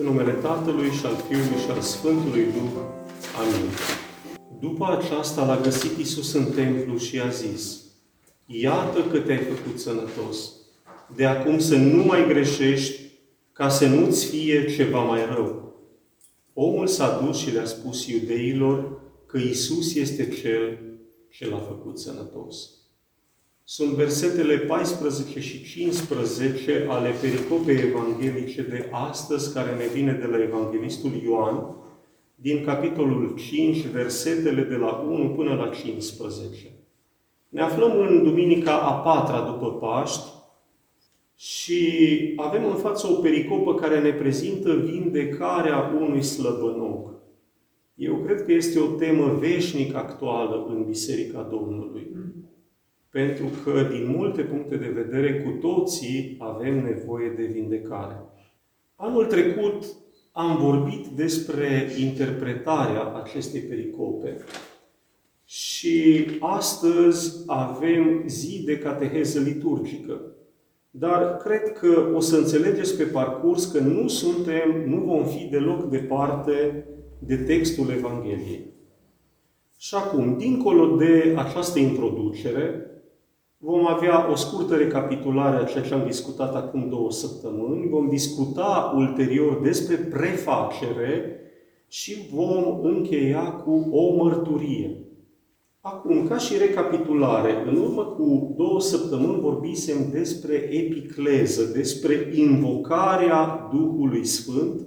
În numele Tatălui și al Fiului și al Sfântului Duh. Amin. După aceasta l-a găsit Isus în templu și i-a zis, Iată că te-ai făcut sănătos. De acum să nu mai greșești, ca să nu-ți fie ceva mai rău. Omul s-a dus și le-a spus iudeilor că Isus este Cel ce l-a făcut sănătos. Sunt versetele 14 și 15 ale pericopei evanghelice de astăzi, care ne vine de la Evanghelistul Ioan, din capitolul 5, versetele de la 1 până la 15. Ne aflăm în Duminica a patra după Paști și avem în față o pericopă care ne prezintă vindecarea unui slăbănoc. Eu cred că este o temă veșnic actuală în Biserica Domnului. Pentru că, din multe puncte de vedere, cu toții avem nevoie de vindecare. Anul trecut am vorbit despre interpretarea acestei pericope. Și astăzi avem zi de cateheză liturgică. Dar cred că o să înțelegeți pe parcurs că nu suntem, nu vom fi deloc departe de textul Evangheliei. Și acum, dincolo de această introducere, vom avea o scurtă recapitulare a ceea ce am discutat acum două săptămâni, vom discuta ulterior despre prefacere și vom încheia cu o mărturie. Acum, ca și recapitulare, în urmă cu două săptămâni vorbisem despre epicleză, despre invocarea Duhului Sfânt,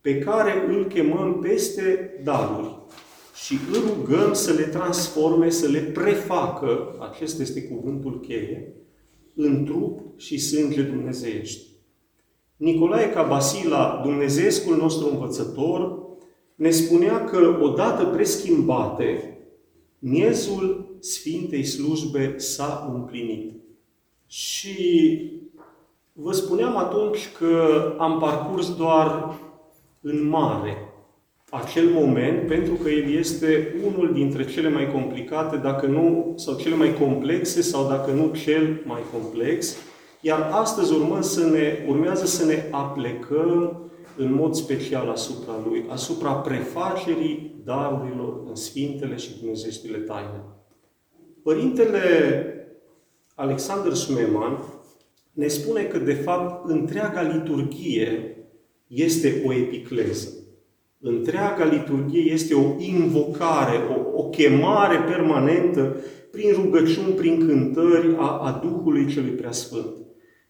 pe care îl chemăm peste daruri și îl rugăm să le transforme, să le prefacă, acesta este cuvântul cheie, în trup și sânge dumnezeiești. Nicolae Cabasila, dumnezeescul nostru învățător, ne spunea că odată preschimbate, miezul Sfintei Slujbe s-a împlinit. Și vă spuneam atunci că am parcurs doar în mare acel moment, pentru că el este unul dintre cele mai complicate, dacă nu, sau cele mai complexe, sau dacă nu cel mai complex, iar astăzi urmăm să ne, urmează să ne aplecăm în mod special asupra lui, asupra prefacerii darurilor în Sfintele și Dumnezeștile taine. Părintele Alexander Sumeman ne spune că, de fapt, întreaga liturghie este o epicleză. Întreaga liturghie este o invocare, o, o chemare permanentă prin rugăciuni, prin cântări a, a Duhului Celui Preasfânt.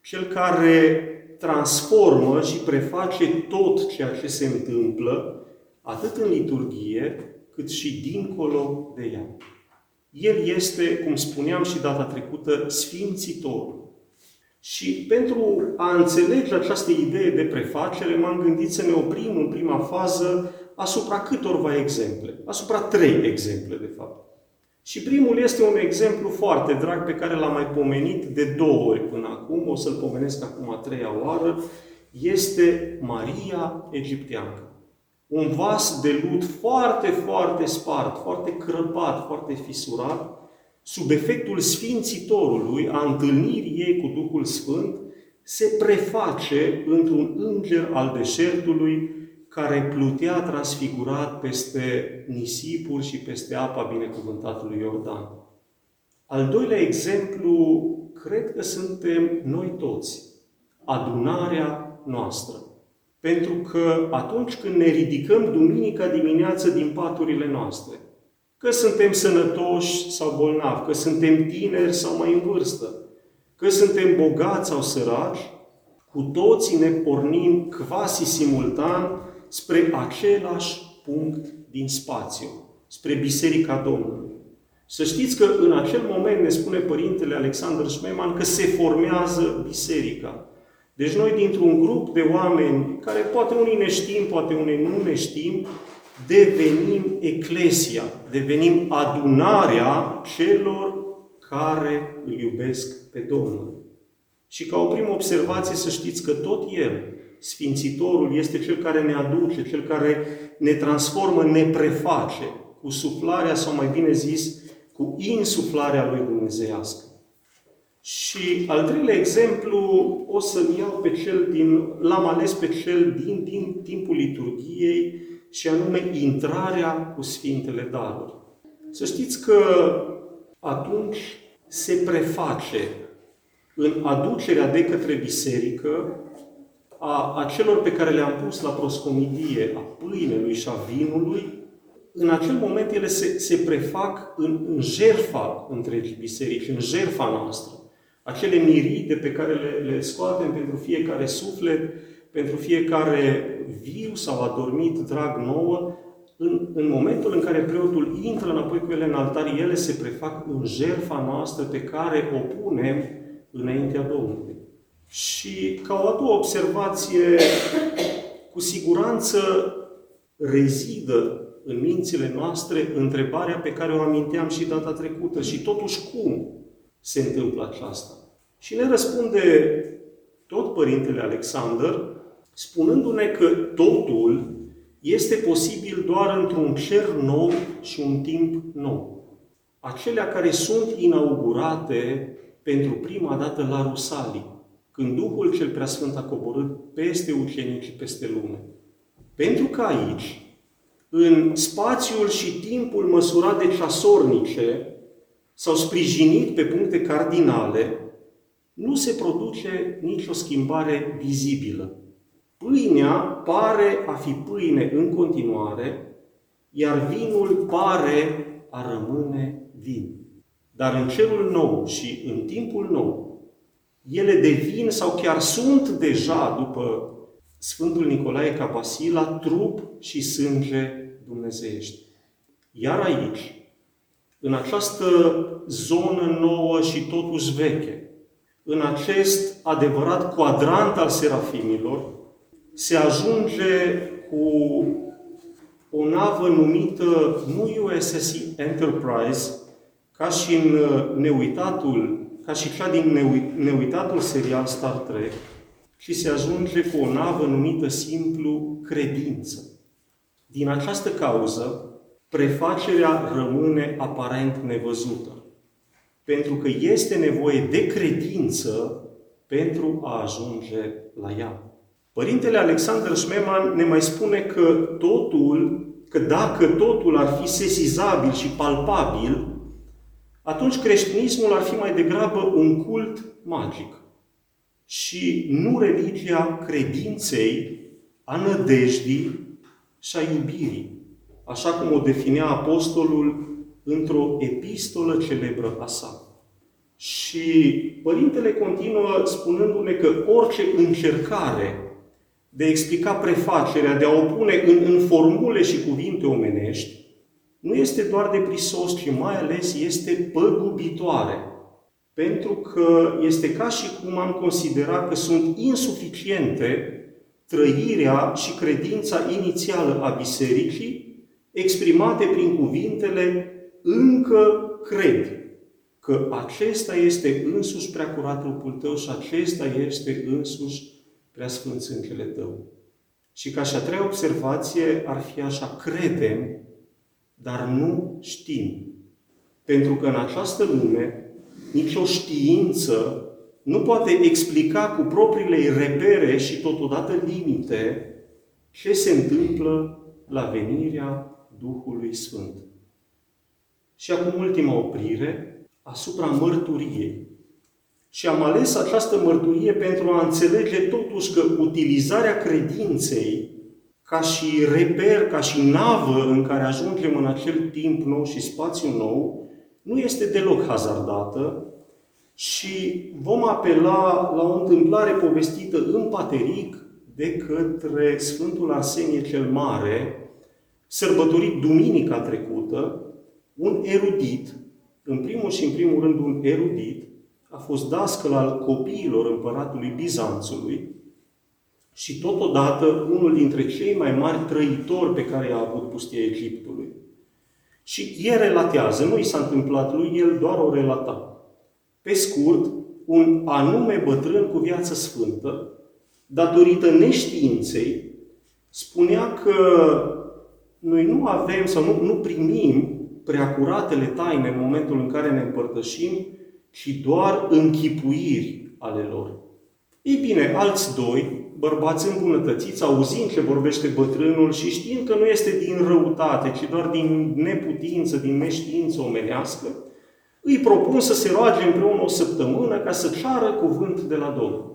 Cel care transformă și preface tot ceea ce se întâmplă, atât în liturghie, cât și dincolo de ea. El este, cum spuneam și data trecută, Sfințitorul. Și pentru a înțelege această idee de prefacere, m-am gândit să ne oprim în prima fază asupra câtorva exemple. Asupra trei exemple, de fapt. Și primul este un exemplu foarte drag pe care l-am mai pomenit de două ori până acum, o să-l pomenesc acum a treia oară, este Maria Egipteancă. Un vas de lut foarte, foarte spart, foarte crăpat, foarte fisurat, sub efectul sfințitorului, a întâlnirii ei cu Duhul Sfânt, se preface într-un înger al deșertului care plutea transfigurat peste nisipuri și peste apa binecuvântatului Iordan. Al doilea exemplu, cred că suntem noi toți, adunarea noastră. Pentru că atunci când ne ridicăm duminica dimineață din paturile noastre, Că suntem sănătoși sau bolnavi, că suntem tineri sau mai în vârstă, că suntem bogați sau săraci, cu toții ne pornim quasi simultan spre același punct din spațiu, spre Biserica Domnului. Să știți că în acel moment ne spune Părintele Alexander Schmemann că se formează biserica. Deci noi dintr-un grup de oameni, care poate unii ne știm, poate unii nu ne știm, devenim eclesia, devenim adunarea celor care îl iubesc pe Domnul. Și ca o primă observație să știți că tot El, Sfințitorul, este Cel care ne aduce, Cel care ne transformă, ne preface cu suflarea, sau mai bine zis, cu insuflarea Lui Dumnezeiască. Și al treilea exemplu, o să-l iau pe cel din, l-am ales pe cel din, din timpul liturgiei, și anume intrarea cu Sfintele Daruri. Să știți că atunci se preface în aducerea de către biserică a, a celor pe care le-am pus la proscomidie, a pâinelui și a vinului, în acel moment ele se, se prefac în, în jerfa întregii biserici, în jerfa noastră. Acele miride pe care le, le scoatem pentru fiecare suflet, pentru fiecare viu sau adormit drag nouă, în, în momentul în care preotul intră înapoi cu ele în altar, ele se prefac în jerfa noastră pe care o punem înaintea Domnului. Și ca o a doua observație, cu siguranță rezidă în mințile noastre întrebarea pe care o aminteam și data trecută. Și totuși cum se întâmplă aceasta? Și ne răspunde tot Părintele Alexander, spunându-ne că totul este posibil doar într-un cer nou și un timp nou. Acelea care sunt inaugurate pentru prima dată la Rusalii, când Duhul cel Preasfânt a coborât peste ucenici și peste lume. Pentru că aici, în spațiul și timpul măsurat de ceasornice, s-au sprijinit pe puncte cardinale, nu se produce nicio schimbare vizibilă. Pâinea pare a fi pâine în continuare, iar vinul pare a rămâne vin. Dar în cerul nou și în timpul nou, ele devin sau chiar sunt deja, după Sfântul Nicolae Capasila, trup și sânge dumnezeiești. Iar aici, în această zonă nouă și totuși veche, în acest adevărat quadrant al serafimilor, se ajunge cu o navă numită nu USS Enterprise, ca și în uh, neuitatul, ca și cea din neuitatul serial Star Trek, și se ajunge cu o navă numită simplu credință. Din această cauză, prefacerea rămâne aparent nevăzută, pentru că este nevoie de credință pentru a ajunge la ea. Părintele Alexander Schmemann ne mai spune că totul, că dacă totul ar fi sesizabil și palpabil, atunci creștinismul ar fi mai degrabă un cult magic și nu religia credinței, a nădejdii și a iubirii, așa cum o definea apostolul într-o epistolă celebră a sa. Și Părintele continuă spunându-ne că orice încercare de a explica prefacerea, de a o pune în, în formule și cuvinte omenești, nu este doar de prisos, ci mai ales este păgubitoare. Pentru că este ca și cum am considerat că sunt insuficiente trăirea și credința inițială a bisericii, exprimate prin cuvintele încă cred că acesta este însuși preacurat trupul tău și acesta este însuși prea sfânt sângele tău. Și ca și a treia observație ar fi așa, credem, dar nu știm. Pentru că în această lume, nicio știință nu poate explica cu propriile repere și totodată limite ce se întâmplă la venirea Duhului Sfânt. Și acum ultima oprire asupra mărturiei. Și am ales această mărturie pentru a înțelege totuși că utilizarea credinței ca și reper, ca și navă în care ajungem în acel timp nou și spațiu nou, nu este deloc hazardată și vom apela la o întâmplare povestită în Pateric de către Sfântul Arsenie cel Mare, sărbătorit duminica trecută, un erudit, în primul și în primul rând un erudit, a fost dascăl al copiilor împăratului Bizanțului și totodată unul dintre cei mai mari trăitori pe care a avut pustia Egiptului. Și el relatează, nu i s-a întâmplat lui, el doar o relata. Pe scurt, un anume bătrân cu viață sfântă, datorită neștiinței, spunea că noi nu avem sau nu, nu primim preacuratele taine în momentul în care ne împărtășim, ci doar închipuiri ale lor. Ei bine, alți doi, bărbați îmbunătățiți, auzind ce vorbește bătrânul și știind că nu este din răutate, ci doar din neputință, din neștiință omenească, îi propun să se roage împreună o săptămână ca să ceară cuvânt de la Domnul.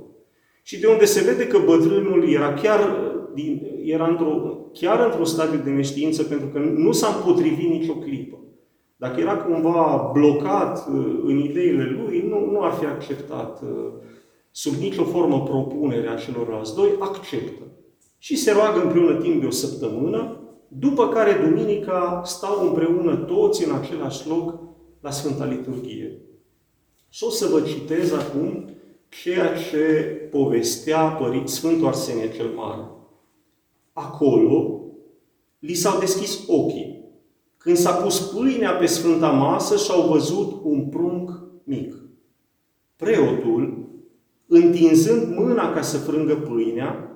Și de unde se vede că bătrânul era chiar, din, era într-o, chiar într-un stadiu de neștiință, pentru că nu s-a împotrivit nicio clipă. Dacă era cumva blocat uh, în ideile lui, nu, nu ar fi acceptat uh, sub nicio formă propunerea celorlalți doi, acceptă. Și se roagă împreună timp de o săptămână, după care duminica stau împreună toți în același loc la Sfânta Liturghie. Și o să vă citez acum ceea ce povestea Părint Sfântul Arsenie cel Mare. Acolo li s-au deschis ochii. Când s-a pus pâinea pe Sfânta Masă și-au văzut un prunc mic. Preotul, întinzând mâna ca să frângă pâinea,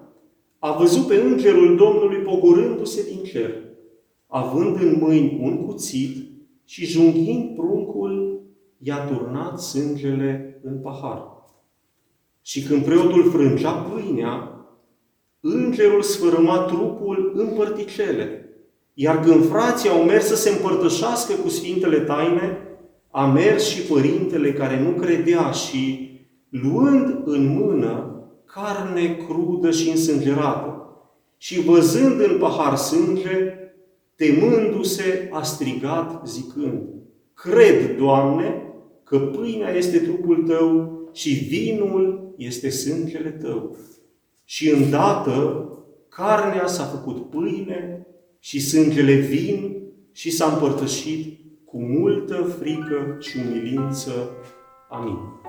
a văzut pe Îngerul Domnului pogorându-se din cer, având în mâini un cuțit și junghind pruncul, i-a turnat sângele în pahar. Și când preotul frângea pâinea, îngerul sfărâma trupul în părticele. Iar când frații au mers să se împărtășească cu Sfintele Taine, a mers și părintele care nu credea și, luând în mână carne crudă și însângerată, și văzând în pahar sânge, temându-se, a strigat zicând, Cred, Doamne, că pâinea este trupul Tău și vinul este sângele Tău. Și îndată carnea s-a făcut pâine și sângele vin și s-a împărtășit cu multă frică și umilință. Amin.